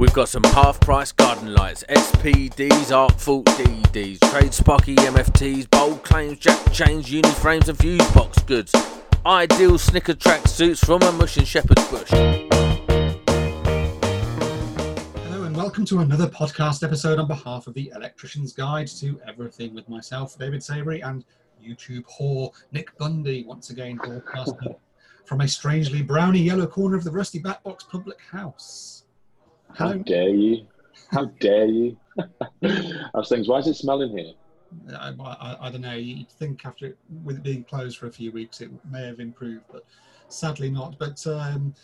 We've got some half price garden lights, SPDs, AFDDs, Trade Sparky MFTs, bold claims, jack chains, uni frames, and fuse box goods. Ideal Snickers track suits from a mush and shepherd's bush. Hello and welcome to another podcast episode on behalf of the Electrician's Guide to Everything with myself, David Savory, and YouTube whore Nick Bundy, once again broadcasting from a strangely browny yellow corner of the Rusty Backbox Public House. How dare you? How dare you? I was thinking, why is it smelling here? I, I, I don't know. You'd think after it, with it being closed for a few weeks, it may have improved, but sadly not. But um,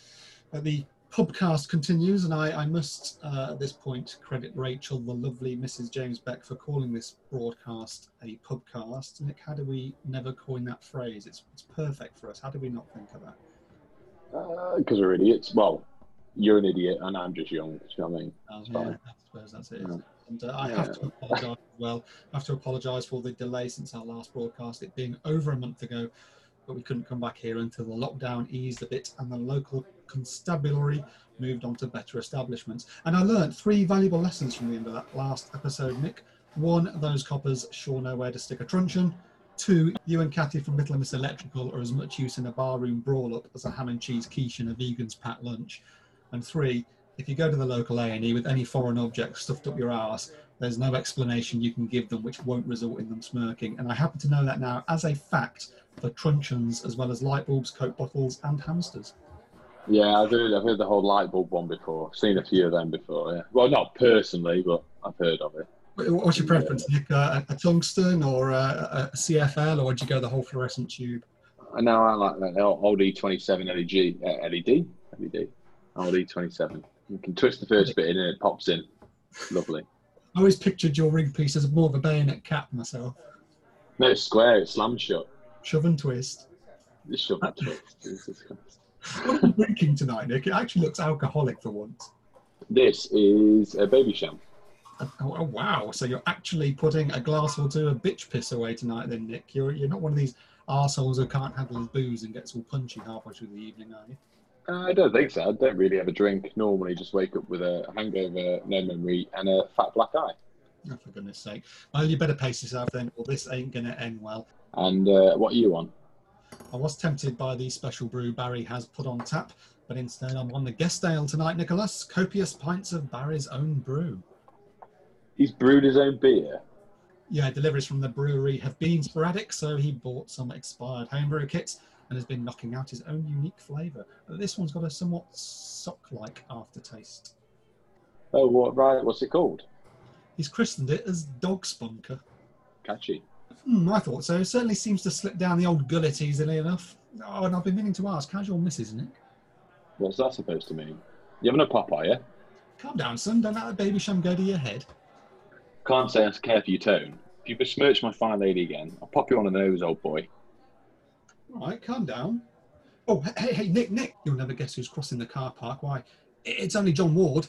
uh, the pubcast continues, and I, I must uh, at this point credit Rachel, the lovely Mrs. James Beck, for calling this broadcast a pubcast. Nick, how do we never coin that phrase? It's, it's perfect for us. How do we not think of that? Because we're idiots. Well, you're an idiot, and I'm just young. Do you know what I mean? Um, yeah, fine. I suppose that's it. Yeah. And uh, I Yeah. have to apologise as well. I have to apologise for the delay since our last broadcast, it being over a month ago, but we couldn't come back here until the lockdown eased a bit and the local constabulary moved on to better establishments. And I learnt three valuable lessons from the end of that last episode, Nick. One, those coppers sure know where to stick a truncheon. Two, you and Kathy from Little Miss Electrical are as much use in a barroom brawl up as a ham and cheese quiche and a vegan's pat lunch. And three, if you go to the local A&E with any foreign object stuffed up your arse, there's no explanation you can give them which won't result in them smirking. And I happen to know that now as a fact for truncheons as well as light bulbs, coke bottles, and hamsters. Yeah, I've heard, I've heard the whole light bulb one before. Seen a few of them before. Yeah. Well, not personally, but I've heard of it. What's your preference, Nick? Uh, a, tungsten or a, a CFL, or would you go the whole fluorescent tube? Now I like that old E27 LED. Uh, LED? LED. Old E27. You can twist the first bit in and it pops in. Lovely. I always pictured your ring piece as more of a bayonet cap myself. No, it's square. It's slammed shut. Shove and twist. Just shove that twist. Jesus Christ. What are you drinking tonight, Nick? It actually looks alcoholic for once. This is a Babycham. Oh, oh, oh, wow! So you're actually putting a glass or two of bitch piss away tonight, then, Nick. You're you're not one of these arseholes who can't handle his booze and gets all punchy halfway through the evening, are you? Uh, I don't think so. I don't really have a drink. Normally, just wake up with a hangover, no memory, and a fat black eye. Oh, for goodness sake! Well, you better pace yourself then, or this ain't gonna end well. And uh, what are you on? I was tempted by the special brew Barry has put on tap, but instead I'm on the guest ale tonight, Nicholas. Copious pints of Barry's own brew. He's brewed his own beer. Yeah, deliveries from the brewery have been sporadic, so he bought some expired homebrew kits and has been knocking out his own unique flavour. But This one's got a somewhat sock-like aftertaste. Oh, what? Right. What's it called? He's christened it as Dog Spunker. Catchy. Hmm, I thought so. It certainly seems to slip down the old gullet easily enough. Oh, and I've been meaning to ask, how's your missus, Nick? What's that supposed to mean? You having a pop, are you? Calm down, son. Don't let that Babycham go to your head. Can't say I care for your tone. If you besmirch my fine lady again, I'll pop you on the nose, old boy. All right, calm down. Oh, hey, hey, Nick, Nick. You'll never guess who's crossing the car park. Why? It's only John Ward.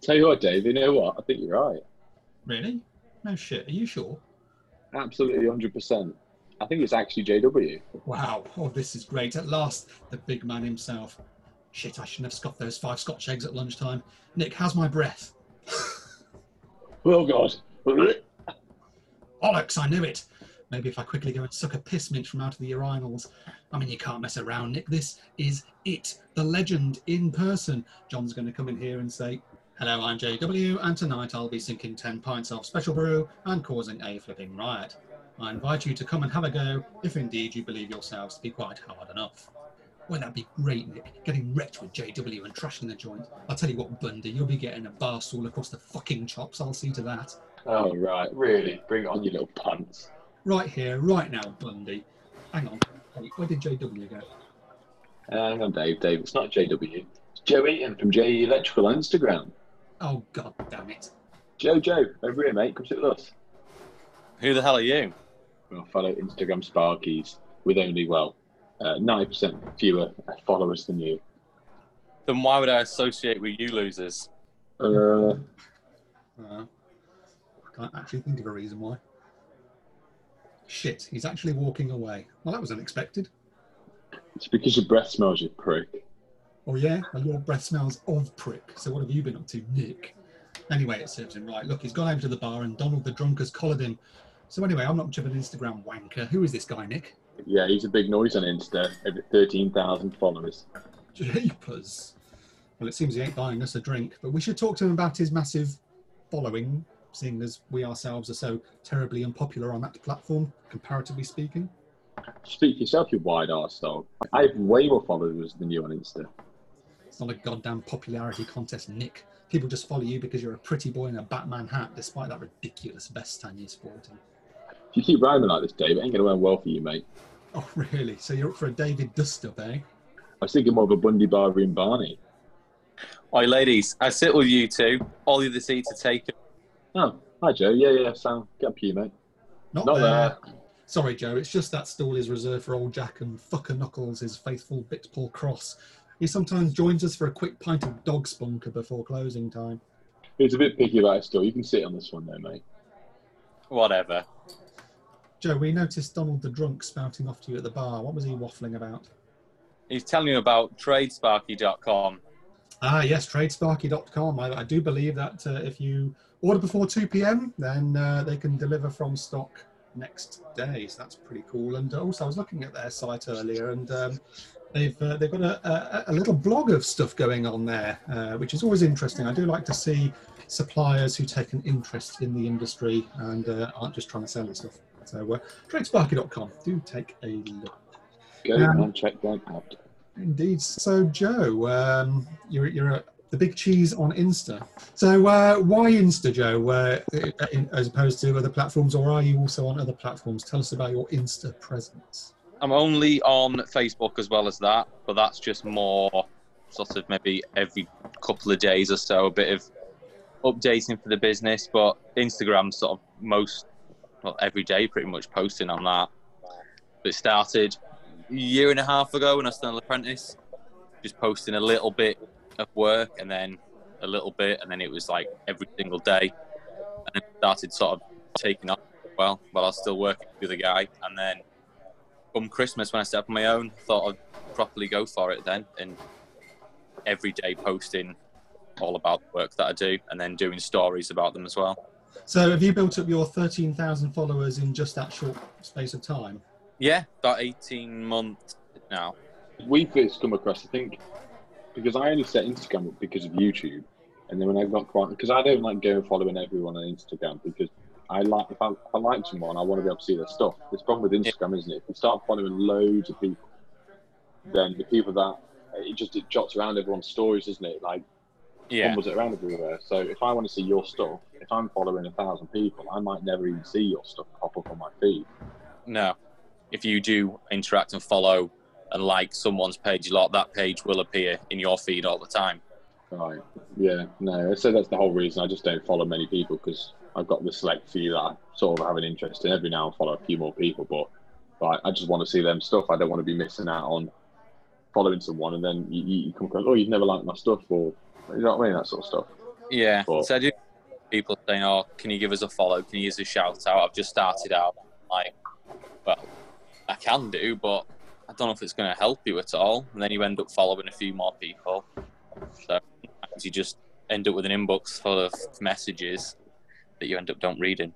Tell you what, Dave. You know what? I think you're right. Really? No shit. Are you sure? Absolutely, hundred percent. I think it's actually JW. Wow. Oh, this is great. At last, the big man himself. Shit, I shouldn't have scoffed those five Scotch eggs at lunchtime. Nick, how's my breath? Oh God. Bollocks, I knew it. Maybe if I quickly go and suck a piss mint from out of the urinals. I mean, you can't mess around, Nick. This is it, the legend in person. John's going to come in here and say, Hello, I'm JW, and tonight I'll be sinking 10 pints of special brew and causing a flipping riot. I invite you to come and have a go if indeed you believe yourselves to be quite hard enough. Well, that'd be great, Nick. Getting wrecked with JW and trashing the joint. I'll tell you what, Bundy, you'll be getting a bar stool across the fucking chops. I'll see to that. Oh right, really? Bring on, your little pants. Right here, right now, Bundy. Hang on. Wait, where did JW go? Uh, hang on, Dave. Dave, it's not JW. It's Joe Eaton from JE Electrical on Instagram. Oh, god damn it. Joe, Joe, over here, mate. Come sit with us. Who the hell are you? Well, fellow Instagram Sparkies with only, well, uh, 90% fewer followers than you. Then why would I associate with you losers? Uh, Uh, can't actually think of a reason why. Shit, he's actually walking away. Well, that was unexpected. it's because your breath smells, you prick. Oh yeah, well, your breath smells of prick. So what have you been up to, Nick? Anyway, it serves him right. Look, he's gone over to the bar and Donald the drunk has collared him. So anyway, I'm not much of an Instagram wanker. Who is this guy, Nick? Yeah, he's a big noise on Insta. Over 13,000 followers. Jeepers. Well, it seems he ain't buying us a drink, but we should talk to him about his massive following, seeing as we ourselves are so terribly unpopular on that platform, comparatively speaking. Speak for yourself, you wide arse dog. I have way more followers than you on Insta. It's not a goddamn popularity contest, Nick. People just follow you because you're a pretty boy in a Batman hat, despite that ridiculous vest stand you're sporting. If you keep rhyming like this, Dave, it ain't going to end well for you, mate. Oh, really? So you're up for a David dust up, eh? I was thinking more of a Bundy Barbary and Barney. Oi, ladies, I sit with you two. All the other seats are taken. Oh, hi, Joe. Yeah, yeah, Sam. Get up here, mate. Not, Not there. there. Sorry, Joe. It's just that stall is reserved for old Jack and fucker Knuckles, his faithful bit Paul Cross. He sometimes joins us for a quick pint of dog spunker before closing time. He's a bit picky about his still. You can sit on this one, though, mate. Whatever. Joe, we noticed Donald the drunk spouting off to you at the bar. What was he waffling about? He's telling you about tradesparky.com. Ah, yes, tradesparky.com. I, I do believe that uh, if you order before 2 p.m., then uh, they can deliver from stock next day. So that's pretty cool. And also, I was looking at their site earlier, and um, they've uh, they've got a, a, a little blog of stuff going on there, uh, which is always interesting. I do like to see suppliers who take an interest in the industry and uh, aren't just trying to sell us stuff. So, uh, tradesparky.com. Do take a look. Go Um, and check them out. Indeed. So, Joe, um, you're you're a, the big cheese on Insta. So, uh, why Insta, Joe, uh, in, as opposed to other platforms, or are you also on other platforms? Tell us about your Insta presence. I'm only on Facebook as well as that, but that's just more sort of maybe every couple of days or so, a bit of updating for the business. But Instagram, sort of most, well, every day pretty much posting on that. But it started a year and a half ago when I was still an apprentice, just posting a little bit of work and then a little bit, and then it was like every single day. And then it started sort of taking off well while I was still working with the guy. And then come Christmas when I set up my own, thought I'd properly go for it then, and every day posting all about the work that I do, and then doing stories about them as well. So, have you built up your 13,000 followers in just that short space of time? Yeah, about 18 months now. We first come across, I think, because I only set Instagram up because of YouTube, and then when I got quite, because I don't like going following everyone on Instagram because I like if I, if I like someone, I want to be able to see their stuff. The problem with Instagram, isn't it? If you start following loads of people, then the people that it just it jots around everyone's stories, isn't it? Like Yeah, fumbles it around everywhere. So if I want to see your stuff, if I'm following a thousand people, I might never even see your stuff pop up on my feed. no. If you do interact and follow and like someone's page a lot, that page will appear in your feed all the time. Right. Yeah. No. So that's the whole reason I just don't follow many people because I've got the select few that I sort of have an interest in. Every now and follow a few more people, but like, I just want to see them stuff. I don't want to be missing out on following someone and then you, you you come across, oh, you've never liked my stuff, or you know what I mean, that sort of stuff. Yeah. But- So I do people saying, "Oh, can you give us a follow? Can you use a shout out?" I've just started out. Like, well, I can do, but I don't know if it's going to help you at all. And then you end up following a few more people. So you just end up with an inbox full of messages that you end up don't reading.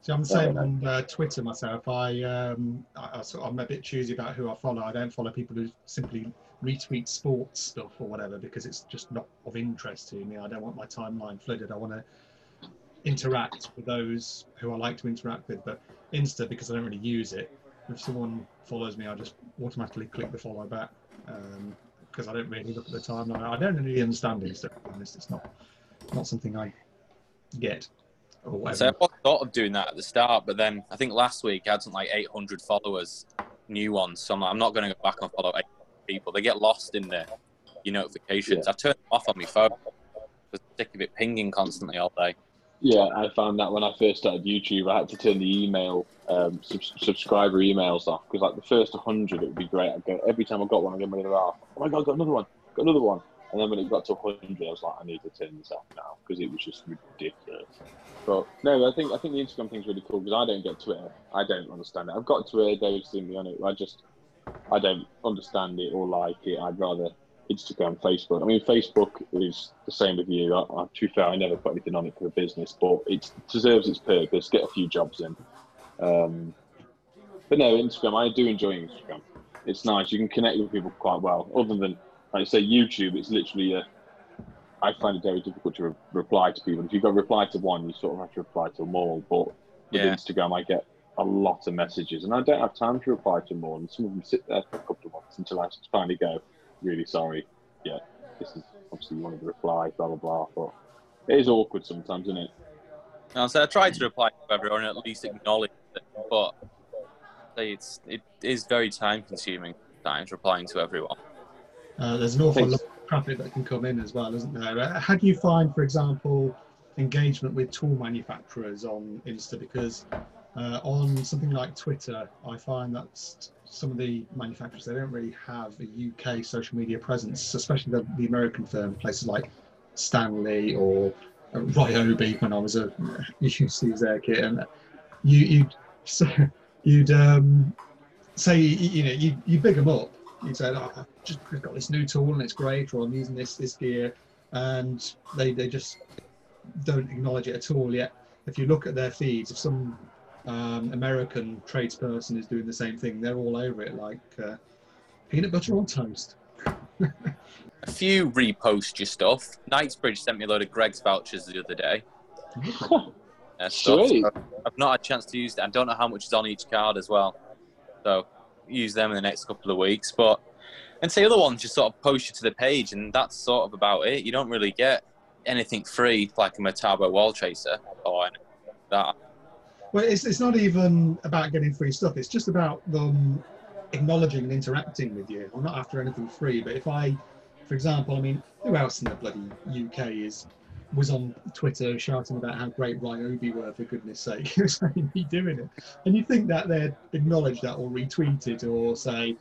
So I'm the same on uh, Twitter myself. I, um, I, I sort of, I'm a bit choosy about who I follow. I don't follow people who simply retweet sports stuff or whatever because it's just not of interest to me. I don't want my timeline flooded. I want to interact with those who I like to interact with. But Insta, because I don't really use it, if someone follows me, I just automatically click the follow back um, because I don't really look at the timeline. I don't really understand Insta. To be honest, it's not not something I get or whatever. So I was thought of doing that at the start, but then I think last week I had something like 800 followers, new ones. So I'm, like, I'm not going to go back and follow 800 people. They get lost in the your notifications. Yeah. I've turned them off on my phone. I was sick of it pinging constantly all day. Yeah, I found that when I first started YouTube, I had to turn the email um, sub- subscriber emails off because like the first 100 it would be great. I'd go every time I got one, I get money off. Oh my god, I got another one, got another one. And then when it got to 100, I was like, I need to turn this off now because it was just ridiculous. But no, I think I think the Instagram thing's really cool because I don't get Twitter. I don't understand it. I've got Twitter. Dave's seen me on it. I just I don't understand it or like it. I'd rather Instagram, Facebook. I mean, Facebook is the same with you. I, I, to be fair, I never put anything on it for a business, but it deserves its purpose. Get a few jobs in. Um, but no, Instagram. I do enjoy Instagram. It's nice. You can connect with people quite well. Other than, like I say, YouTube, it's literally a. I find it very difficult to re- reply to people. If you've got to reply to one, you sort of have to reply to them all. But with Yeah. Instagram, I get a lot of messages, and I don't have time to reply to them all. And some of them sit there for a couple of months until I finally go, really sorry. Yeah, this is obviously you wanted to reply, blah blah blah. But it is awkward sometimes, isn't it? And so I try to reply to everyone at least acknowledge it, but it's it is very time consuming times replying to everyone. Uh, there's an awful lot of traffic that can come in as well, isn't there? Uh, How do you find, for example, engagement with tool manufacturers on Insta? Because uh, on something like Twitter, I find that s- some of the manufacturers they don't really have a UK social media presence, especially the, the American firm, places like Stanley or uh, Ryobi when I was a their kit, and you you'd so you'd um, say you, you know you you big them up. You'd say, oh, I've just got this new tool and it's great, or I'm using this this gear, and they they just don't acknowledge it at all. Yet, if you look at their feeds, if some um, American tradesperson is doing the same thing, they're all over it like uh, peanut butter on toast. A few repost your stuff. Knightsbridge sent me a load of Greggs vouchers the other day. Uh, stuff. Sweet. So I've not had a chance to use it. I don't know how much is on each card as well. So use them in the next couple of weeks. But and say other ones just sort of post you to the page, and that's sort of about it. You don't really get anything free like a Metabo wall Chaser or anything like that. Well, it's, it's not even about getting free stuff. It's just about them acknowledging and interacting with you. I'm not after anything free, but if I, for example, I mean, who else in the bloody UK is was on Twitter shouting about how great Ryobi were for goodness sake? Who's me doing it? And you think that they'd acknowledge that or retweet it or say,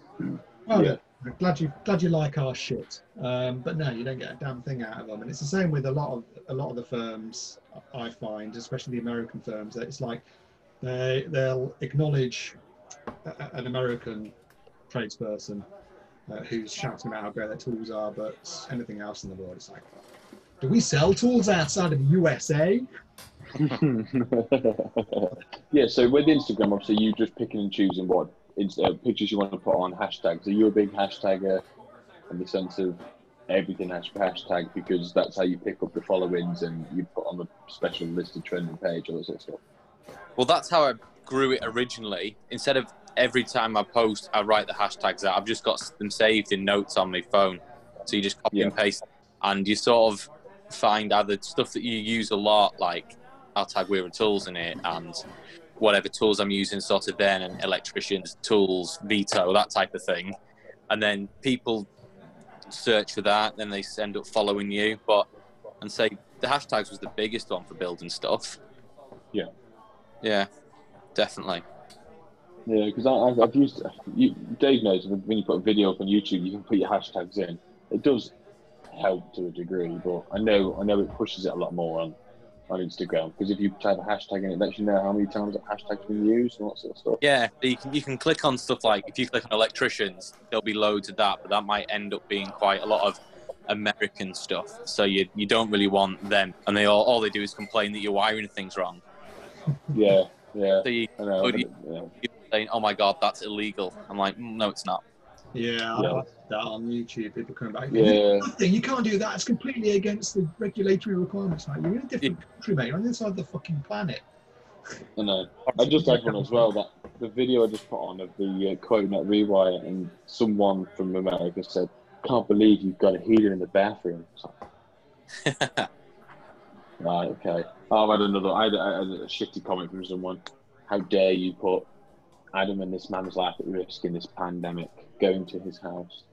"Oh, Yeah. Yeah. glad you glad you like our shit." Um, but no, you don't get a damn thing out of them. And it's the same with a lot of a lot of the firms I find, especially the American firms. That it's like they they'll acknowledge a- an American tradesperson uh, who's shouting about how great their tools are, but anything else in the world, it's like, do we sell tools outside of the USA? yeah, so with Instagram, obviously, you just picking and choosing what uh, pictures you want to put on hashtags. Are you a big hashtagger in the sense of everything has hashtag because that's how you pick up the followings and you put on the special listed trending page, all that sort of stuff? Well, that's how I grew it originally. Instead of every time I post, I write the hashtags out. I've just got them saved in notes on my phone. So you just copy and paste, and you sort of find either stuff that you use a lot, like I'll tag Weir and Tools in it, and whatever tools I'm using, sort of then, and electricians, tools, veto, that type of thing. And then people search for that, then they end up following you. But and say the hashtags was the biggest one for building stuff. Yeah. Yeah, definitely. Yeah, because I've, I've used you, Dave knows when you put a video up on YouTube, you can put your hashtags in. It does help to a degree, but I know I know it pushes it a lot more on on Instagram because if you type a hashtag in, it lets you know how many times that hashtag's been used and that sort of stuff. Yeah, you can you can click on stuff like if you click on electricians, there'll be loads of that, but that might end up being quite a lot of American stuff. So you you don't really want them, and they all all they do is complain that you're wiring thing's wrong. Yeah, yeah, So you I know. You- yeah. people saying, "Oh my god, that's illegal." I'm like, "Mm, "No, it's not." Yeah, Yeah. That on YouTube. People coming back. Yeah. Nothing. You can't do that. It's completely against the regulatory requirements. Like, you're in a different country, mate. You're on the other side of the fucking planet. I know. I just had one as well. That the video I just put on of the uh, quote net rewire, and someone from America said, "Can't believe you've got a heater in the bathroom." Right, okay. Oh, I had another. I had, I had a shitty comment from someone. How dare you put Adam and this man's life at risk in this pandemic? Going to his house.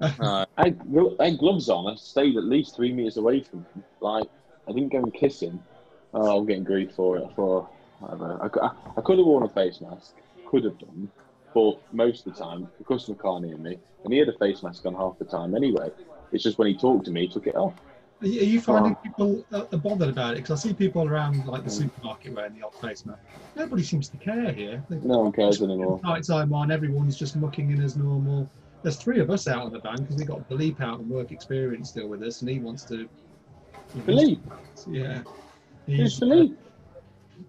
Uh, I had, I gloves on. I stayed at least three meters away from him. Like I didn't go and kiss him. Oh, I'm getting grief for it. For whatever. I, I, I could have worn a face mask. Could have done. But most of the time, the customer can't hear me, and he had a face mask on half the time anyway. It's just when he talked to me, he took it off. Are you, are you finding people uh, are bothered about it? Because I see people around like the Mm. supermarket wearing the odd face mask. Nobody seems to care here. They- No one cares anymore. Night time on, everyone's just mucking in as normal. there's three of us out on the van because we got Philippe out and work experience still with us, and he wants to. Philippe, Yeah. who's He's, Philippe?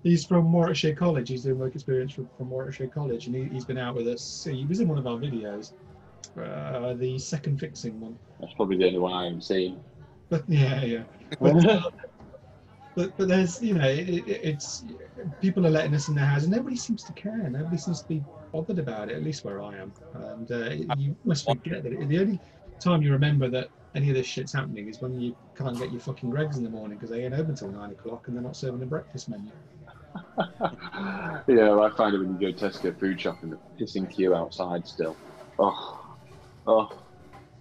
he's from Warwickshire College. He's doing work experience from, from Warwickshire College, and he, he's been out with us. He was in one of our videos, uh, the second fixing one. That's probably the only one I haven't seen. But yeah, yeah. But, uh, but but there's you know it, it, it's people are letting us in their house, and nobody seems to care. Nobody seems to be bothered about it. At least where I am, and uh, you must forget that it, the only time you remember that any of this shit's happening is when you can't get your fucking Greggs in the morning because they ain't open till nine o'clock and they're not serving a breakfast menu. yeah, well, I find it when you go Tesco food shopping, the pissing queue outside still. Oh, oh.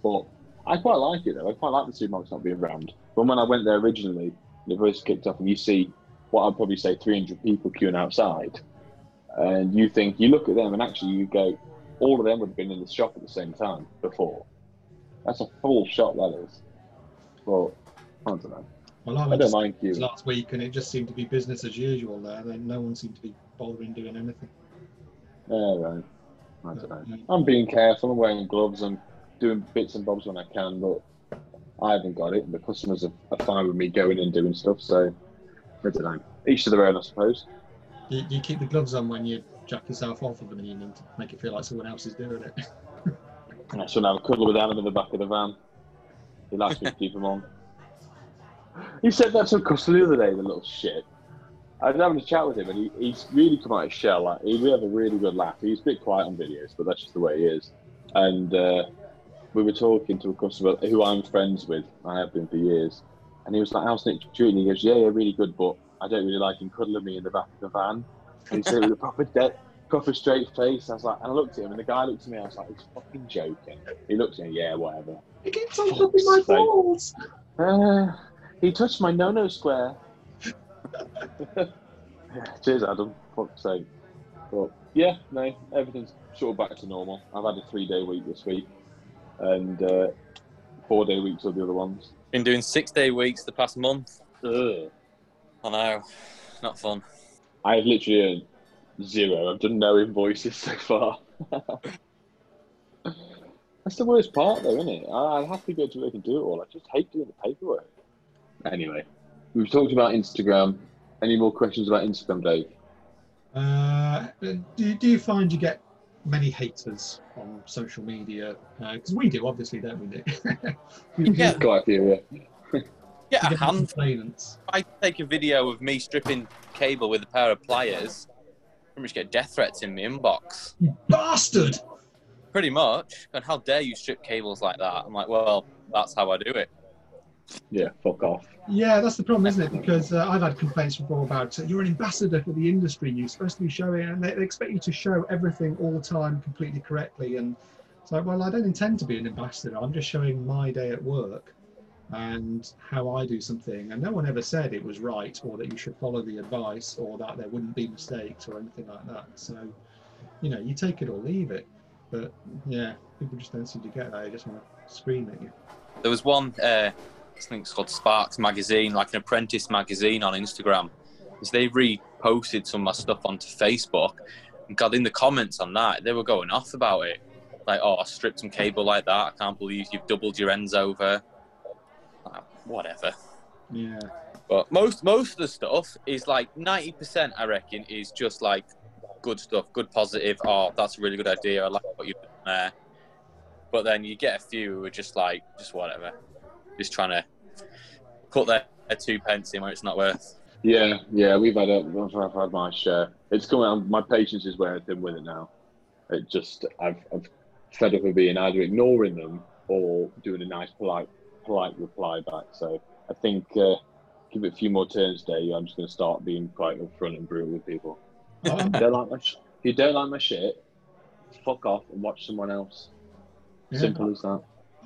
But I quite like it though. I quite like the supermarkets not being round. But when I went there originally, the first kicked off, and you see what I'd probably say 300 people queuing outside, and you think you look at them, and actually you go, all of them would have been in the shop at the same time before. That's a full shop, that is. Well, I don't know. Well, I I don't mind queuing. last week and it just seemed to be business as usual there. Then no one seemed to be bothering doing anything. Yeah, right. I don't know. I'm being careful. I'm wearing gloves. I'm doing bits and bobs when I can, but I haven't got it. And the customers are, are fine with me going and doing stuff. So I don't know. Each to their own, I suppose. You, you keep the gloves on when you jack yourself off of them and you need to make it feel like someone else is doing it. And I should have a cuddle with Adam in the back of the van. He likes me to keep him on. He said that to a customer the other day, the little shit. I was having a chat with him, and he, he's really come out of his shell. Like, he, we have a really good laugh. He's a bit quiet on videos, but that's just the way he is. And uh, we were talking to a customer who I'm friends with. I have been for years. And he was like, "How's Nick treating?" you?" He goes, "Yeah, yeah, really good, but I don't really like him cuddling me in the back of the van." And he said with a proper dead, proper straight face. I was like, and I looked at him, and the guy looked at me. I was like, "He's fucking joking." He looked at me, "Yeah, whatever." it keeps on my balls. Uh, he touched my no-no square. cheers, Adam. Fuck's sake. But yeah, no, everything's sort of back to normal. I've had a three-day week this week, and uh, four-day weeks are the other ones. Been doing six day weeks the past month. Ugh. I know, not fun. I've literally earned zero. I've done no invoices so far. That's the worst part, though, isn't it? I I have to go to work and do it all. I just hate doing the paperwork. Anyway, we've talked about Instagram. Any more questions about Instagram, Dave? Uh, do, do you find you get many haters on social media? Uh, because we do, obviously, don't we, Nick? You- Yeah. you Quite a few, yeah. Get a get hand. complainants. If I take a video of me stripping cable with a pair of pliers, pretty much get death threats in my inbox. You bastard! Pretty much. And how dare you strip cables like that? I'm like, well, that's how I do it. Yeah, fuck off. Yeah, that's the problem, isn't it? Because uh, I've had complaints before about uh, you're an ambassador for the industry. You're supposed to be showing, and they, they expect you to show everything all the time completely correctly. And it's like, well, I don't intend to be an ambassador. I'm just showing my day at work and how I do something. And no one ever said it was right or that you should follow the advice or that there wouldn't be mistakes or anything like that. So, you know, you take it or leave it. But yeah, people just don't seem to get that. They just want to scream at you. There was one, uh, I think it's called Sparks Magazine, like an apprentice magazine on Instagram. Because they reposted some of my stuff onto Facebook and got in the comments on that. They were going off about it. Like, oh, I stripped some cable like that. I can't believe you've doubled your ends over. Like, whatever. Yeah. But most most of the stuff is like ninety percent, I reckon, is just like good stuff, good positive. Oh, that's a really good idea. I like what you've done there. But then you get a few who are just like, just whatever, just trying to put their, their two pence in where it's not worth. Yeah, yeah, we've had a, I've had my share. It's coming. on My patience is wearing thin with it now. It just, I've, I've fed up with being either ignoring them or doing a nice, polite, polite reply back. So I think uh, give it a few more turns, Dave. I'm just going to start being quite upfront and brutal with people. Um, If you don't like my, sh- if you don't like my shit, fuck off and watch someone else. yeah. Simple as that.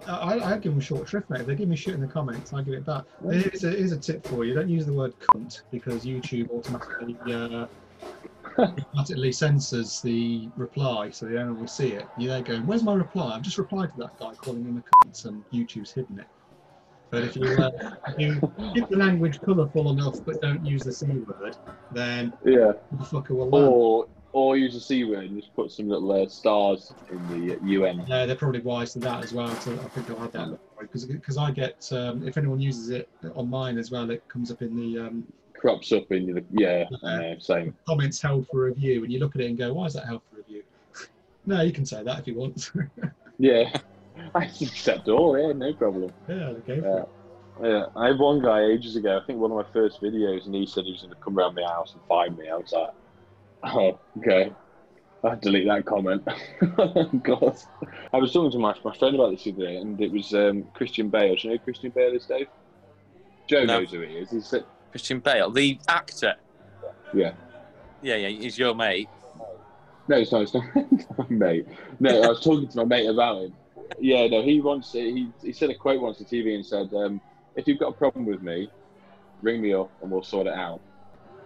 I, I give them short shrift, mate. If they give me shit in the comments, I give it back. Here's a, here's a tip for you: don't use the word "cunt" because YouTube automatically uh, automatically censors the reply, so they don't always see it. You're there going, "Where's my reply?" I've just replied to that guy calling him a cunt, and YouTube's hidden it. But if you uh, if you keep the language colourful enough but don't use the c word, then Yeah. the fucker will learn. Or use a c word and just put some little uh, stars in the uh, un. Yeah, they're probably wise to that as well. So I think I'll add that because because I get um, if anyone uses it on mine as well, it comes up in the um, Crops up in the yeah, uh, same. comments held for review, and you look at it and go, "Why is that held for review?" no, you can say that if you want. Yeah, I accept all. Yeah, no problem. yeah, okay. Yeah, I had one guy ages ago. I think one of my first videos, and he said he was going to come around my house and find me. I was like, "Oh, okay." I delete that comment. God, I was talking to my, my friend about this the other day, and it was um, Christian Bale. Do you know who Christian Bale is, Dave? Joe No. knows who he is. He said, Christian Bale, the actor. "Yeah, Yeah, yeah, he's your mate. no, it's not. It's not, mate. No, I was talking to my mate about him. Yeah, no, he once he he said a quote once on TV and said, um, "If you've got a problem with me, ring me up and we'll sort it out.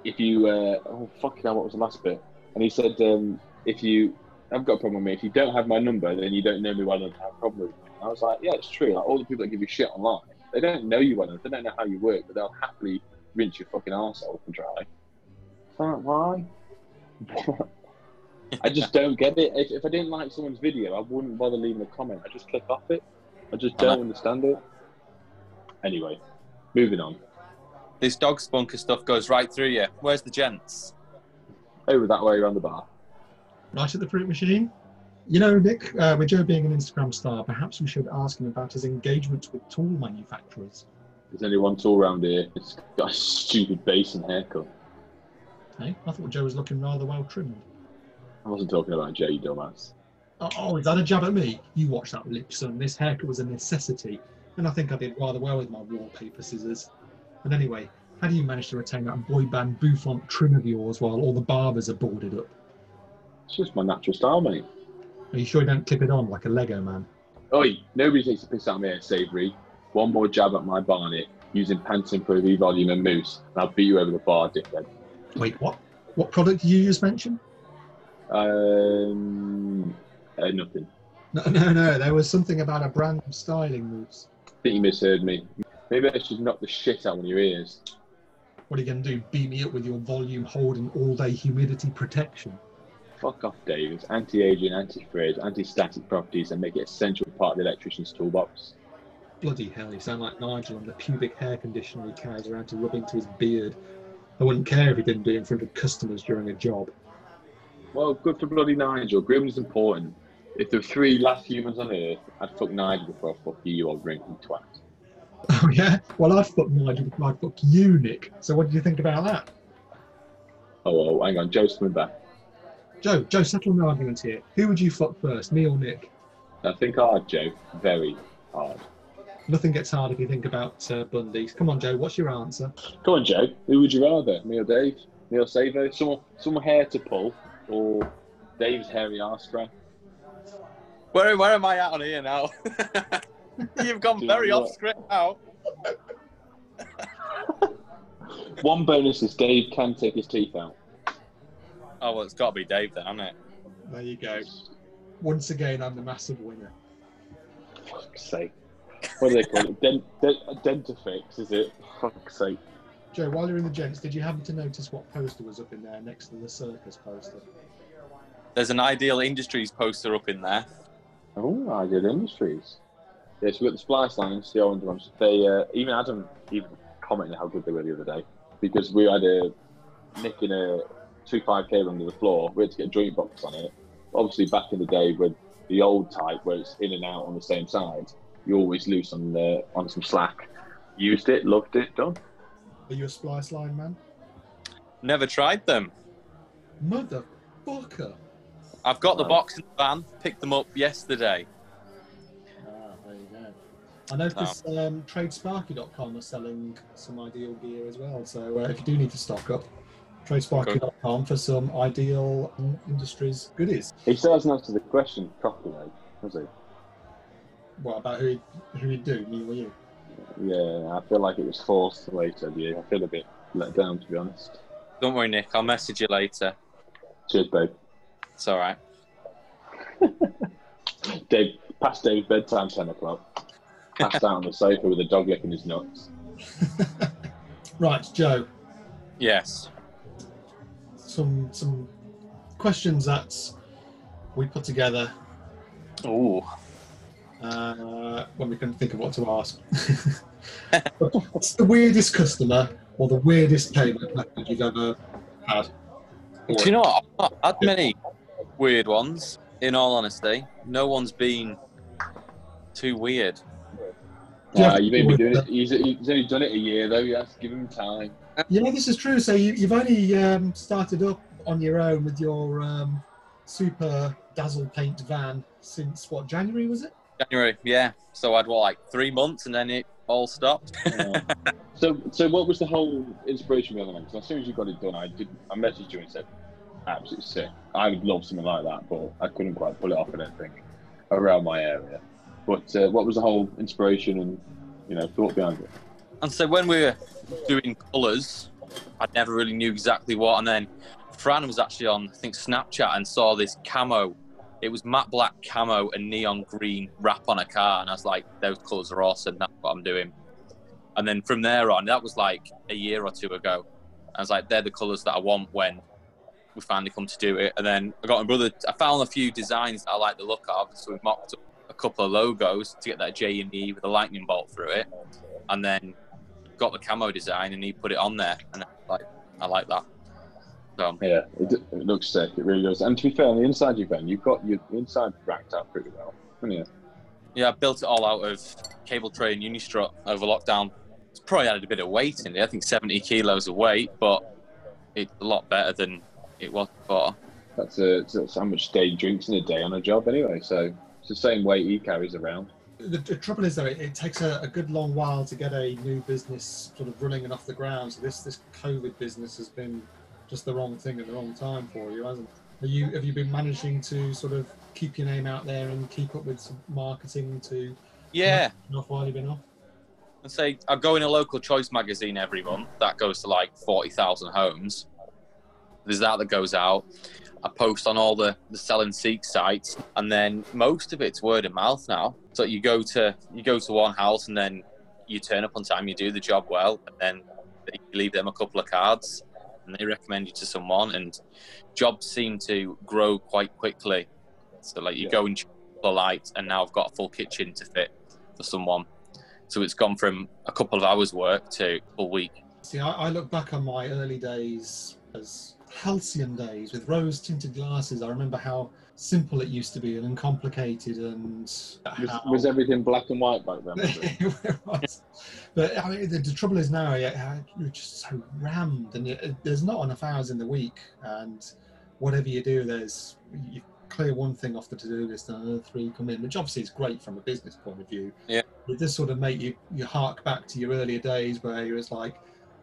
If you, uh, oh fucking hell, what was the last bit?" And he said, um, "If you I've got a problem with me, if you don't have my number, then you don't know me well enough to have a problem with me." And I was like, "Yeah, it's true. Like all the people that give you shit online, they don't know you well enough. They don't know how you work, but they'll happily rinse your fucking arsehole and dry." Like, why? I just don't get it. If, if I didn't like someone's video, I wouldn't bother leaving a comment. I just click off it. I just don't understand it. Anyway, moving on. This dog spunker stuff goes right through you. Where's the gents? Over that way around the bar. Right at the fruit machine. You know, Nick, uh, with Joe being an Instagram star, perhaps we should ask him about his engagement with tool manufacturers. There's only one tool around here. It's got a stupid basin haircut. Hey, I thought Joe was looking rather well trimmed. I wasn't talking about Joe, you dumbass. Oh, oh, is that a jab at me? You watch that lip, son. This haircut was a necessity, and I think I did rather well with my wallpaper scissors. And anyway, how do you manage to retain that boy band bouffant trim of yours while all the barbers are boarded up? It's just my natural style, mate. Are you sure you don't clip it on like a Lego man? Oi, nobody takes a piss out of me, Savory. One more jab at my barnet using Pantene Pro V volume and mousse, and I'll beat you over the bar, dickhead. Wait, what? What product did you just mention? Um, uh, nothing. No, no, no. There was something about a brand of styling moves. I think you misheard me. Maybe I should knock the shit out of your ears. What are you going to do? Beat me up with your volume holding all day humidity protection? Fuck off, Dave. It's anti-aging, anti-frizz, anti-static properties and make it essential part of the electrician's toolbox. Bloody hell, you sound like Nigel on the pubic hair conditioner he carries around to rub into his beard. I wouldn't care if he didn't do it in front of customers during a job. Well, good for bloody Nigel. Grooming's important. If there were three last humans on Earth, I'd fuck Nigel before I fuck you, you old drinking twat. Oh yeah? Well, I'd fuck Nigel before I'd fuck you, Nick. So what do you think about that? Oh, well, hang on. Joe's coming back. Joe, Joe, settle an argument here. Who would you fuck first, me or Nick? I think hard, Joe. Very hard. Nothing gets hard if you think about uh, Bundy. Come on, Joe, what's your answer? Come on, Joe. Who would you rather? Me or Dave? Me or Savo? Someone, someone hair to pull or Dave's hairy arse crack? Where, where am I at on here now? You've gone Dude, very what? off script now. One bonus is Dave can take his teeth out. Oh, well, it's got to be Dave then, hasn't it? There you go. Once again, I'm the massive winner. Fuck's sake. What do they call it? Dent, dent, a dentifix, is it? Fuck's sake. Joe, while you're in the gents, did you happen to notice what poster was up in there next to the circus poster? There's an Ideal Industries poster up in there. Oh, I did industries. Yes, we've got the SpliceLines, the orange ones. They uh, even Adam even commented how good they were the other day because we had a nick in a two five k under the floor. We had to get a joint box on it. Obviously, back in the day with the old type where it's in and out on the same side, you always lose on the on some slack. Used it, loved it, done. Are you a SpliceLine man? Never tried them. Motherfucker! I've got the box in the van, picked them up yesterday. I noticed um, TradeSparky.com are selling some ideal gear as well. So uh, if you do need to stock up, TradeSparky.com for some ideal um, industries goodies. He still hasn't answered the question properly, though, has he? What about who who you do, me or you? Yeah, I feel like it was forced the way he said yeah. I feel a bit let down, to be honest. Don't worry, Nick. I'll message you later. Cheers, babe. It's all right. Dave, past Dave's bedtime, 10 o'clock. Passed out on the sofa with a dog licking his nuts. Right, Joe. Yes. Some some questions that we put together Oh, uh, when we couldn't think of what to ask. What's the weirdest customer or the weirdest payment method you've ever had? do you know what? I've not had many weird ones. In all honesty, no one's been too weird. Yeah, you've only been doing it. He's, he's only done it a year though. Yes, give him time. Yeah, this is true. So you, you've only um, started up on your own with your um, super dazzle paint van since what January was it? January, yeah. So I'd what like three months, and then it all stopped. Yeah. so, so what was the whole inspiration behind it? Because as soon as you got it done, I did. I messaged you and said, "Absolutely sick. I would love something like that, but I couldn't quite pull it off. I don't think around my area." But uh, what was the whole inspiration and you know thought behind it? And so when we were doing colours, I never really knew exactly what. And then Fran was actually on, I think, Snapchat and saw this camo. It was matte black camo and neon green wrap on a car. And I was like, those colours are awesome. That's what I'm doing. And then from there on, that was like a year or two ago. I was like, they're the colours that I want when we finally come to do it. And then I got my brother, I found a few designs that I like the look of. So we mocked up couple of logos to get that J and E with a lightning bolt through it. And then got the camo design and he put it on there, and I like I like that. So Yeah, it, it looks sick. It really does. And to be fair, on the inside you've been, you've got your inside racked up pretty well, haven't you? yeah, I built it all out of cable tray and Unistrut over lockdown. It's probably added a bit of weight in it. I think 70 kilos of weight, but it's a lot better than it was before. That's, uh that's how much Dave drinks in a day on a job anyway. So it's the same weight he carries around. The, the trouble is, though, it, it takes a, a good long while to get a new business sort of running and off the ground. So this this COVID business has been just the wrong thing at the wrong time for you, hasn't it? Are you have you been managing to sort of keep your name out there and keep up with some marketing to Yeah, off while you've been off? and say I go in a local choice magazine every month. That goes to like 40,000 homes. There's that that goes out. I post on all the, the and seek sites, and then most of it's word of mouth now. So you go to you go to one house, and then you turn up on time, you do the job well, and then you leave them a couple of cards, and they recommend you to someone. And jobs seem to grow quite quickly. So like you Yeah. go and check the light, and now I've got a full kitchen to fit for someone. So it's gone from a couple of hours work to a week. See, I, I look back on my early days as halcyon days with rose tinted glasses. I remember how simple it used to be and uncomplicated and Was, was everything black and white back then? it? It was. But I mean, the, the trouble is now uh, you're just so rammed, and you, uh, there's not enough hours in the week. And whatever you do, there's you clear one thing off the to-do list, and another three come in, which obviously is great from a business point of view. Yeah. It does sort of make you you hark back to your earlier days where it was like,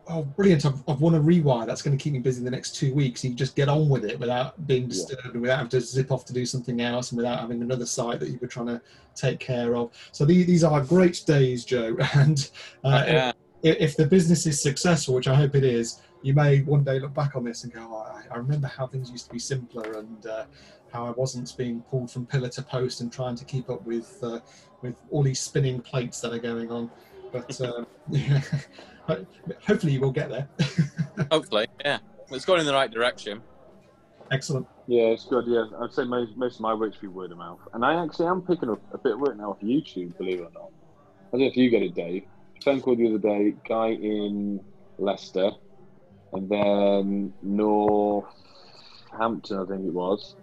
oh, brilliant! I've, I've won a rewire. That's going to keep me busy the next two weeks. You just get on with it without being disturbed, and without having to zip off to do something else, and without having another site that you were trying to take care of. So these, these are great days, Joe. And uh, yeah. if, if the business is successful, which I hope it is, you may one day look back on this and go, oh, I, I remember how things used to be simpler and uh, how I wasn't being pulled from pillar to post and trying to keep up with uh, with all these spinning plates that are going on. But um, yeah, hopefully you will get there. Hopefully, yeah. It's going in the right direction. Excellent. Yeah, it's good. Yeah, I'd say most, most of my work's be word of mouth, and I actually am picking up a bit of work now off YouTube. Believe it or not, I don't know if you get it, Dave. Phone call the other day, guy in Leicester, and then Northampton, I think it was,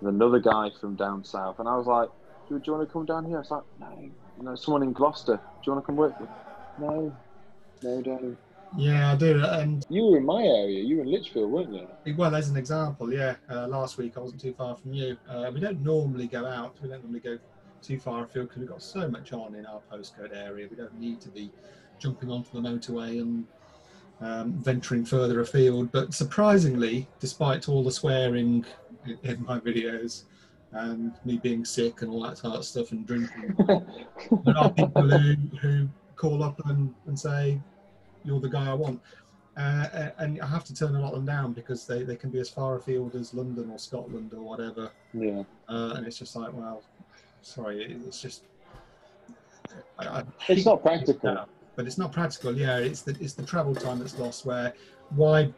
and another guy from down south, and I was like, "Do, do you want to come down here?" I was like, "No, no." Someone in Gloucester. Do you want to come work with? No, no, don't. Yeah, I do. And You were in my area. You were in Lichfield, weren't you? well, as an example, yeah, uh, last week I wasn't too far from you. Uh, we don't normally go out. We don't normally go too far afield because we've got so much on in our postcode area. We don't need to be jumping onto the motorway and um, venturing further afield. But surprisingly, despite all the swearing in, in my videos and me being sick and all that sort of stuff and drinking, there are people who, who call up and, and say, You're the guy I want. Uh, and I have to turn a lot of them down because they, they can be as far afield as London or Scotland or whatever. yeah. Uh, and it's just like, well, sorry, it's just. I, I It's not it practical. now, but it's not practical. Yeah, it's the it's the travel time that's lost. Where why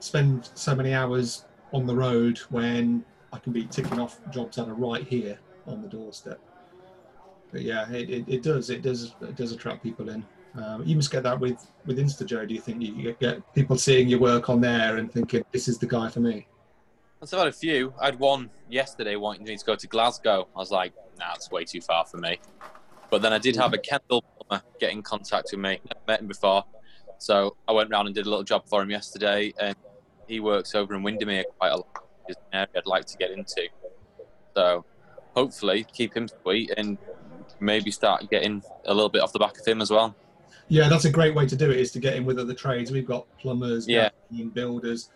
spend so many hours on the road when I can be ticking off jobs that are right here on the doorstep. But yeah, it, it, it does it does it does attract people in. Um, you must get that with with InstaJoe. Do you think you get- get people seeing your work on there and thinking this is the guy for me? I've had a few. I had one yesterday wanting me to go to Glasgow. I was like, nah, it's way too far for me. But then I did have a Kendal plumber get in contact with me. Never met him before. So I went round and did a little job for him yesterday. And he works over in Windermere quite a lot. It's an area I'd like to get into. So hopefully keep him sweet and maybe start getting a little bit off the back of him as well. Yeah, that's a great way to do it. Is to get in with other trades. We've got plumbers, Yeah. builders.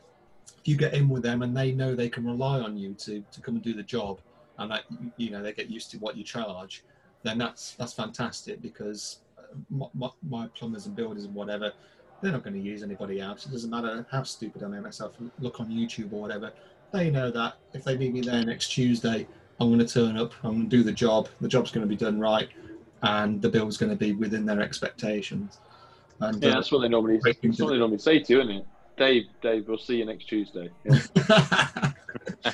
If you get in with them and they know they can rely on you to, to come and do the job, and that you know they get used to what you charge, then that's that's fantastic because uh, my, my, my plumbers and builders and whatever, they're not going to use anybody else. It doesn't matter how stupid I make myself look on YouTube or whatever. They know that if they need me there next Tuesday, I'm going to turn up. I'm going to do the job. The job's going to be done right, and the bill's going to be within their expectations. And Yeah, uh, that's what they normally. That's what they normally say to you, isn't it? Dave, Dave, we'll see you next Tuesday. Yeah.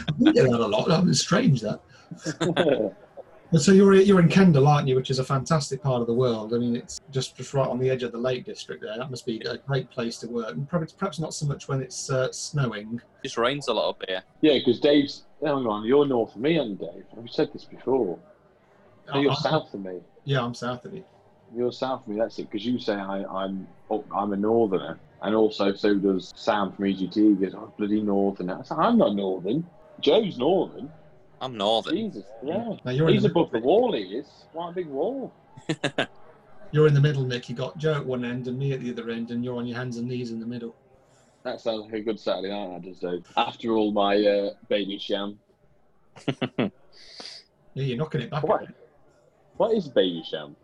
we get that a lot. That was strange that. But so you're you're in Kendal, aren't you? Which is a fantastic part of the world. I mean, it's just just right on the edge of the Lake District there. That must be a great place to work. And perhaps perhaps not so much when it's uh, snowing. It just rains a lot up here. yeah, because Dave's. Hang on, you're north of me, aren't you, Dave? I've said this before. No, you're I- south of me. Yeah, I'm south of you. You're south of me. That's it. Because you say I, I'm up, I'm a northerner, and also so does Sam from EGT. He goes, "Oh, bloody northerner." I said, "I'm not northern. Joe's northern. I'm northern. Jesus, yeah. Now you're He's the above the wall. He is. What a big wall. You're in the middle, Nick. You got Joe at one end and me at the other end, and you're on your hands and knees in the middle. That sounds like a good Saturday night, I just do. After all my uh, Babycham. Yeah, you're knocking it back. What? What is baby sham?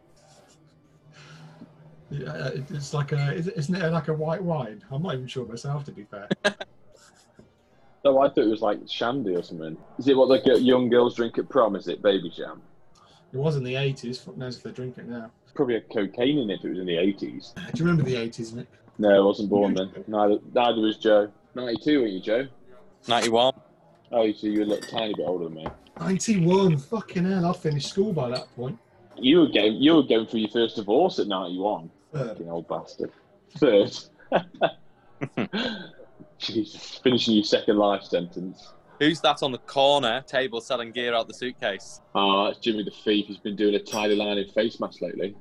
Yeah, uh, it's like a isn't it like a white wine? I'm not even sure myself, to be fair. No, I thought it was like shandy or something. Is it what the young girls drink at prom? Is it Babycham? It was in the 80s. Fuck knows if they drink it now. Probably had cocaine in it if it was in the 80s. Do you remember the 80s, Nick? No, I wasn't born then. Neither, neither was Joe. 92, weren't you, Joe? 91. Oh, so you look a tiny bit older than me. 91. Fucking hell, I'd finished school by that point. You were going, you were going through your first divorce at 91. Third. Fucking old bastard. Third. Jesus, finishing your second life sentence. Who's that on the corner table selling gear out the suitcase? Ah, it's Jimmy the Thief. He's been doing a tidy line in face mask lately.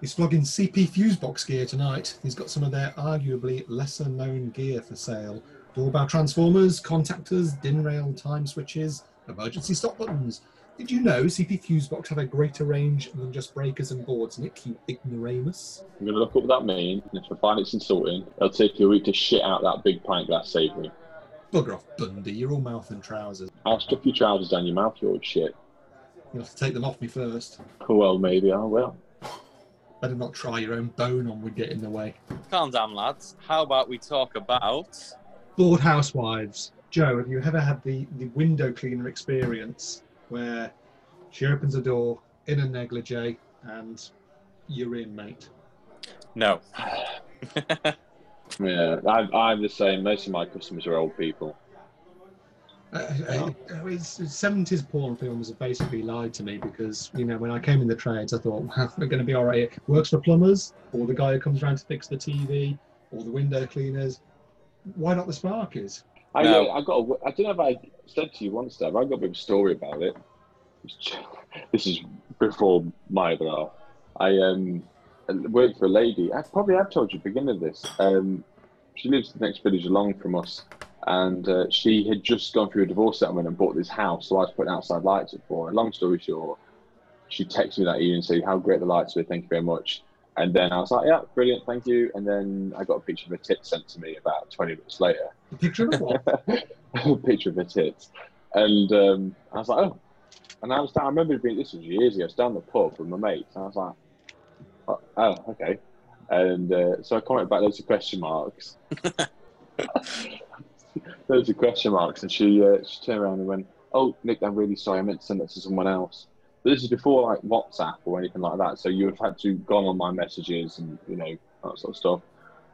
He's flogging CP Fusebox gear tonight. He's got some of their arguably lesser known gear for sale. Doorbell transformers, contactors, DIN rail time switches, emergency stop buttons. Did you know CP Fusebox have a greater range than just breakers and boards, Nick, you ignoramus? I'm going to look up what that means, and if I find it's insulting, it'll take you a week to shit out that big pint glass Savory. Bugger off, Bundy, you're all mouth and trousers. I'll stuff your trousers down your mouth, you old shit. You'll have to take them off me first. Well, maybe I will. Better not try your own bone on would get in the way. Calm down, lads. How about we talk about Bored housewives. Joe, have you ever had the, the window cleaner experience where she opens a door in a negligee and you're in, mate? no? Yeah, I'm, I'm the same. Most of my customers are old people. Uh, uh, it's, 70s porn films have basically lied to me because, you know, when I came in the trades, I thought, wow, we're going to be all right. here. Works for plumbers, or the guy who comes around to fix the TV, or the window cleaners. Why not the Sparkies? I, No. I got. A, I don't know if I said to you once, Dave. I got a bit of a story about it. This is before my other half. I um worked for a lady. I probably have told you at the beginning of this. Um, she lives the next village along from us, and uh, she had just gone through a divorce settlement and bought this house. So I was putting outside lights up for her. Long story short, she texted me that evening and said how great the lights were. Thank you very much. And then I was like, yeah, brilliant, thank you. And then I got a picture of a tits sent to me about 20 minutes later. The picture of what? a picture of her tits. And um, I was like, oh. And I was down, I remember being, this was years ago, I was down the pub with my mates. And I was like, oh, oh okay. And uh, so I commented back loads of question marks. loads of question marks. And she, uh, she turned around and went, oh, Nick, I'm really sorry. I meant to send that to someone else. But this is before like WhatsApp or anything like that. So you would have had to gone on my messages and, you know, that sort of stuff.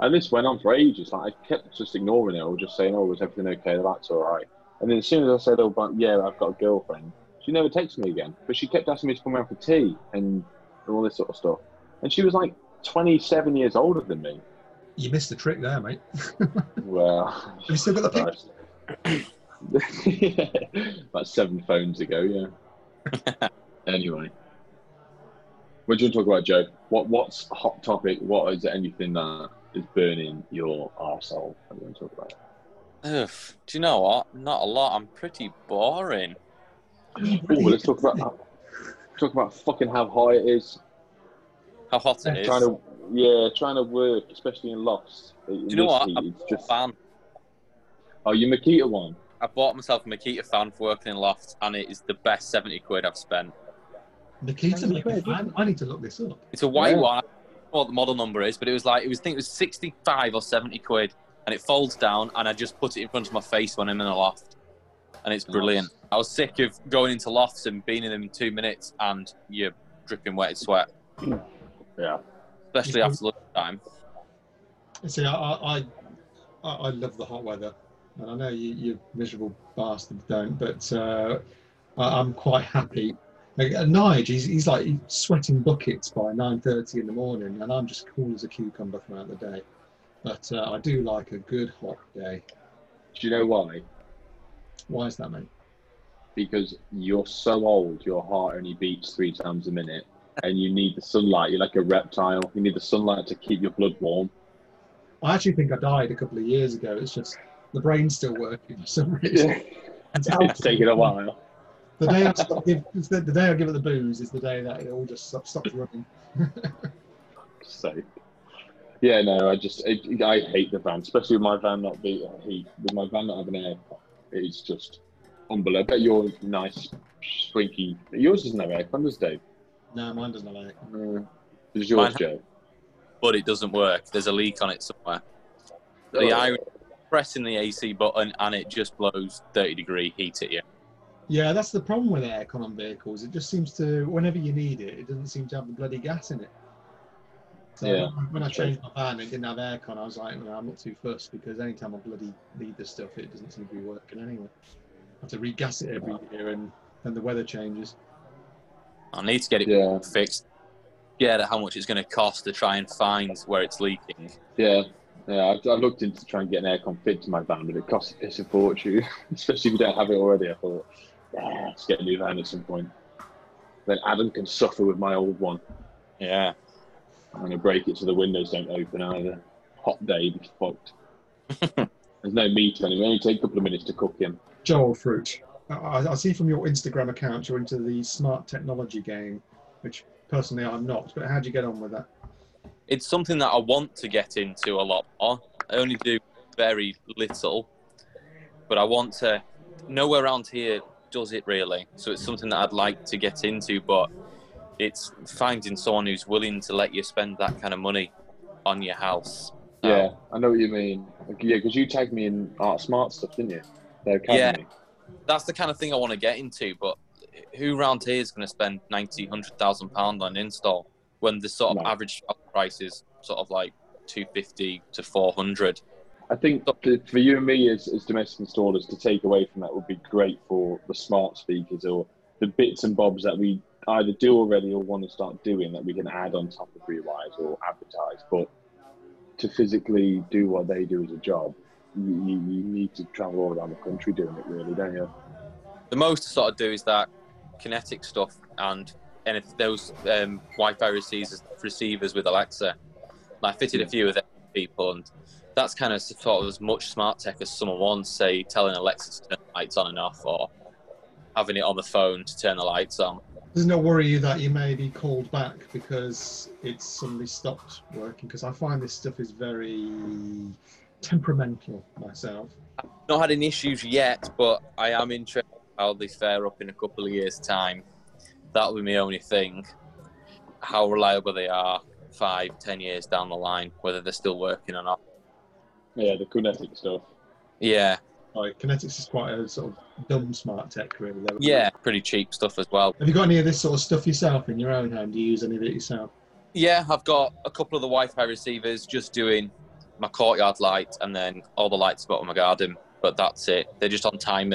And this went on for ages. Like I kept just ignoring it or just saying, "Oh, was everything okay? The light's all right." And then as soon as I said, "Oh, but yeah, I've got a girlfriend," she never texted me again. But she kept asking me to come around for tea and all this sort of stuff. And she was like 27 years older than me. You missed the trick there, mate. Well, Have you still got the picture? about seven phones ago, yeah. anyway, what do you want to talk about, Joe? What What's hot topic? What is anything that is burning your arsehole? What do you want to talk about? Ugh, do you know what? Not a lot. I'm pretty boring. I mean, Oh, let's talk about talk about fucking how high it is. How hot it is. Trying to yeah, trying to work, especially in lofts. Do you know what? It's just a fan. oh, you Makita one. I bought myself a Makita fan for working in lofts, and it is the best 70 quid I've spent. Nikita, make a? I need to look this up. It's a white Yeah. one. I don't know what the model number is, but it was like it was I think it was 65 or 70 quid, and it folds down, and I just put it in front of my face when I'm in a loft, and it's brilliant. I was sick of going into lofts and being in them in two minutes, and you're dripping wetted sweat, Yeah. especially after lunchtime. See, I, I, I, I love the hot weather, and I know you, you miserable bastards don't, but uh, I, I'm quite happy. Like, Nige, he's, he's like sweating buckets by 9.30 in the morning, and I'm just cool as a cucumber throughout the day. But uh, I do like a good hot day. Do you know why? Why is that, mate? because you're so old, your heart only beats three times a minute, and you need the sunlight. You're like a reptile. You need the sunlight to keep your blood warm. I actually think I died a couple of years ago. It's just the brain's still working for some reason. It's it's taken a while. The day I stop give, the, the day I give it the booze is the day that it all just stop, stops running. So, yeah, no, I just it, I hate the van, especially with my van not being heat. With my van not having air, it's just unbelievable. I bet your nice, swanky. Yours doesn't have aircon, does Dave? no, mine doesn't have air. Uh, does yours, Mine- Joe? But it doesn't work. There's a leak on it somewhere. The iron pressing the AC button, and it just blows 30 degree heat at you. Yeah, that's the problem with aircon on vehicles. It just seems to, whenever you need it, it doesn't seem to have the bloody gas in it. So Yeah, when I that's true. changed my van and it didn't have aircon, I was like, well, I'm not too fussed because anytime I bloody need this stuff, it doesn't seem to be working anyway. I have to regas it every year and then the weather changes. I need to get it Yeah, fixed. Yeah, how much it's going to cost to try and find where it's leaking. yeah, yeah. I, I looked into trying to get an aircon fit to my van, but it costs a piss of fortune, especially if you don't have it already. I thought, yeah, let's get a new van at some point. Then Adam can suffer with my old one. Yeah. I'm going to break it so the windows don't open either. Hot day, be fucked. There's no meat anyway. Only take a couple of minutes to cook him. Joel Fruit, I, I see from your Instagram account you're into the smart technology game, which personally I'm not, but how'd you get on with that? It's something that I want to get into a lot more. I only do very little, but I want to. Nowhere around here does it really. So it's something that I'd like to get into, but it's finding someone who's willing to let you spend that kind of money on your house. Yeah, um, I know what you mean. Like, yeah, because you tagged me in Art Smart stuff, didn't you? Academy. That's the kind of thing I want to get into, but who around here is going to spend 90, 100,000 pound on install when the sort of No. average price is sort of like 250 to 400? I think for you and me as, as domestic installers to take away from that would be great for the smart speakers or the bits and bobs that we either do already or want to start doing that we can add on top of Rewise or advertise. But to physically do what they do as a job, you, you, need to travel all around the country doing it, really, don't you? the most to sort of do is that kinetic stuff and and those um, Wi-Fi receivers receivers with Alexa. I fitted a few of them people, and that's kind of sort of as much smart tech as someone wants. Say telling Alexa to turn the lights on and off, or having it on the phone to turn the lights on. It not worry you that you may be called back because it's suddenly stopped working? Because I find this stuff is very temperamental myself. I've Not had any issues yet, but I am interested how they fare up in a couple of years' time. That'll be my only thing. How reliable they are five, ten years down the line, whether they're still working or not. Yeah, the kinetic stuff. Yeah, Like Kinetics is quite a sort of dumb smart tech, really. though. yeah, pretty cheap stuff as well. Have you got any of this sort of stuff yourself in your own home? Do you use any of it yourself? Yeah, I've got a couple of the Wi-Fi receivers just doing my courtyard light and then all the lights above my garden. But that's it. They're just on time.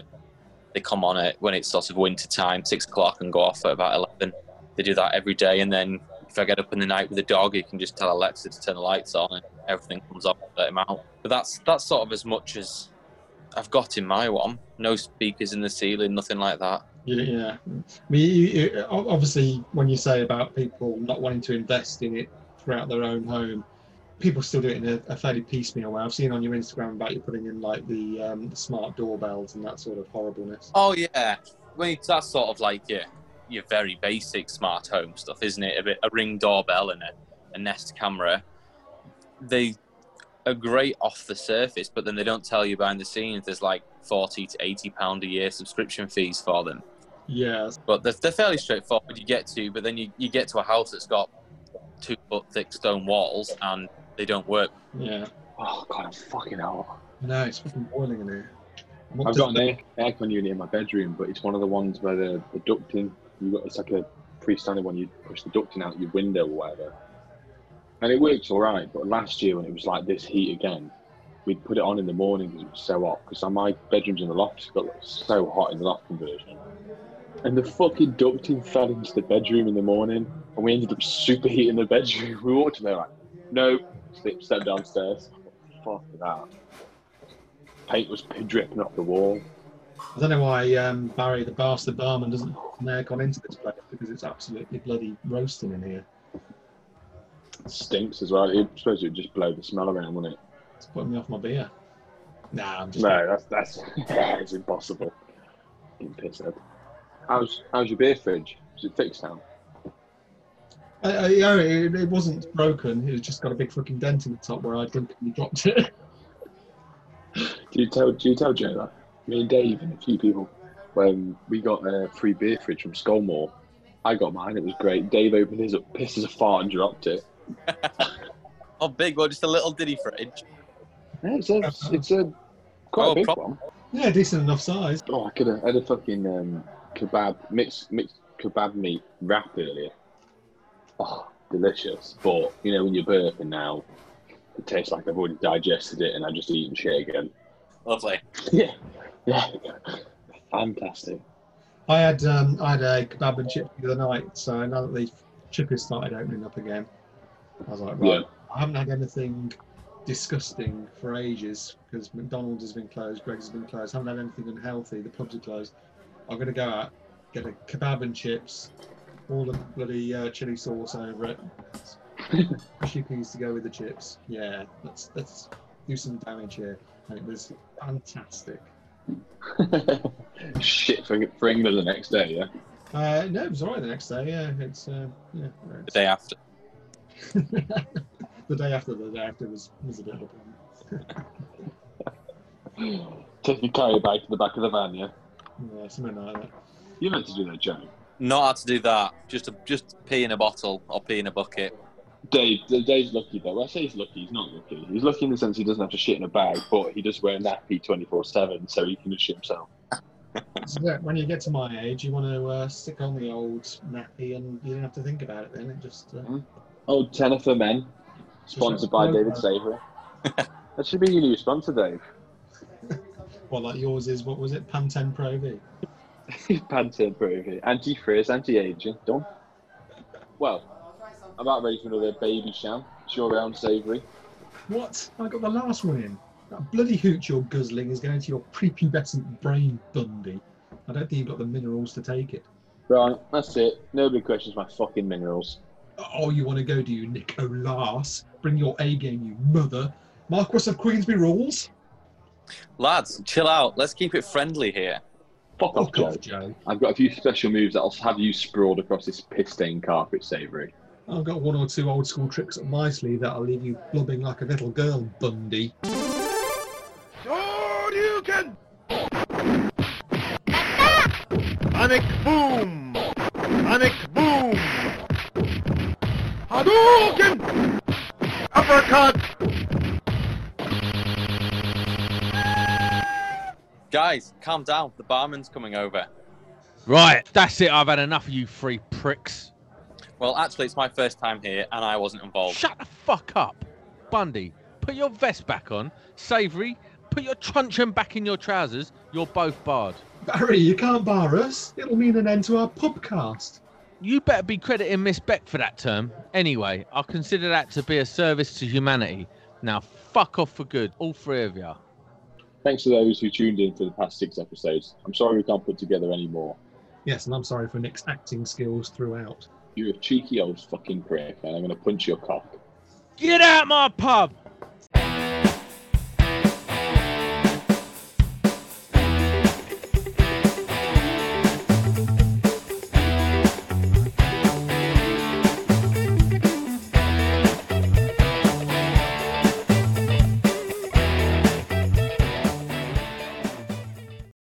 They come on it when it's sort of winter time, six o'clock, and go off at about eleven. They do that every day, and then if I get up in the night with a dog, you can just tell Alexa to turn the lights on, and everything comes on. Let him out. But that's that's sort of as much as I've got in my one. No speakers in the ceiling, nothing like that. Yeah, yeah. I mean, obviously, when you say about people not wanting to invest in it throughout their own home, people still do it in a, a fairly piecemeal way. I've seen on your Instagram about you putting in like the, um, the smart doorbells and that sort of horribleness. Oh yeah, well, it's that's sort of like your your very basic smart home stuff, isn't it? A bit a ring doorbell and a, a Nest camera. They are great off the surface, but then they don't tell you behind the scenes. There's like forty to eighty pound a year subscription fees for them. Yeah, But they're, they're fairly straightforward. You get to, but then you, you get to a house that's got two foot thick stone walls and they don't work. yeah. Oh god, I'm fucking hell. No, it's fucking boiling in here. I'm up I've got an air, aircon unit in my bedroom, but it's one of the ones where the, the ducting, you got it's like a freestanding one. You push the ducting out your window or whatever, and it works all right. But last year when it was like this heat again, we'd put it on in the morning because it was so hot. Because my bedroom's in the loft, got so hot in the loft conversion, and the fucking ducting fell into the bedroom in the morning, and we ended up superheating the bedroom. We walked in there like, no, step, step downstairs. Fuck that. Paint was dripping off the wall. I don't know why um, Barry, the bastard barman, doesn't an aircon into this place because it's absolutely bloody roasting in here. Stinks as well. It suppose it would just blow the smell around, wouldn't it? It's putting me off my beer. Nah, I'm just. No, that's that's it's impossible. Getting pissed. How's how's your beer fridge? Is it fixed now? I, I, yeah, it, it wasn't broken. It just got a big fucking dent in the top where I drunkenly dropped it. Do you tell do you tell Joe that? Me and Dave and a few people when we got a free beer fridge from Scolmore. I got mine. It was great. Dave opened his up, pissed as a fart, and dropped it. Oh, big one, just a little diddy fridge. Yeah, it's a it's a quite Oh, a big prob- one. yeah, decent enough size. Oh, I could have had a fucking um, kebab mixed mixed kebab meat wrap earlier. Oh, delicious! But you know when you're burping now, it tastes like I've already digested it and I've just eaten shit again. Lovely. Yeah, yeah, fantastic. I had um, I had a kebab and chip the other night, so now that the chippies started opening up again, I was like, right, Yeah. I haven't had anything disgusting for ages because McDonald's has been closed, Greggs has been closed. haven't had anything unhealthy. The pubs are closed. I'm gonna go out, get a kebab and chips, all the bloody uh, chili sauce over it, chippies to go with the chips. Yeah, let's let's do some damage here, and it was fantastic. shit for, for England the next day. Yeah. Uh, no, it was alright the next day. Yeah, it's uh, yeah. The day after. the day after the day after was was a bit of a problem. Take your carry bag to the back of the van. Yeah. Yeah, something like that. You meant to do that, Joe. Not had to do that. Just to, just pee in a bottle or pee in a bucket. Dave, Dave's lucky though. I say he's lucky. He's not lucky. He's lucky in the sense he doesn't have to shit in a bag, but he does wear a nappy twenty four seven, so he can just shit himself. So yeah, when you get to my age, you want to uh, stick on the old nappy, and you don't have to think about it. Then it just uh, Oh, Tena for men, sponsored by David Savory. that should be your new sponsor, Dave. well, like yours is what was it, Pantene Pro V? Pantene Pro V. Anti-frizz, anti-aging. Done. Well, I'm about ready for another Babycham. It's your round, Savory. What? I got the last one in. That bloody hooch you're guzzling is going to your prepubescent brain, Bundy. I don't think you've got the minerals to take it. Right, that's it. Nobody questions my fucking minerals. Oh, you want to go, do you, Nicolas? Bring your A game, you mother. Marquis of Queensby rules. Lads, chill out. Let's keep it friendly here. Fuck off, Fuck Joe. off, Joe. I've got a few special moves that'll have you sprawled across this piss-stained carpet, Savory. I've got one or two old school tricks up my sleeve that'll leave you blubbing like a little girl, Bundy. Shoryuken! Panic boom! Panic boom! Hadouken! Uppercut! Guys, calm down. The barman's coming over. Right, that's it. I've had enough of you three pricks. Well, actually, it's my first time here, and I wasn't involved. Shut the fuck up. Bundy, put your vest back on. Savory, put your truncheon back in your trousers. You're both barred. Barry, you can't bar us. It'll mean an end to our pubcast. You better be crediting Miss Beck for that term. Anyway, I'll consider that to be a service to humanity. Now, fuck off for good, all three of you. Thanks to those who tuned in for the past six episodes. I'm sorry we can't put together any more. Yes, and I'm sorry for Nick's acting skills throughout. You're a cheeky old fucking prick, and I'm going to punch your cock. Get out my pub!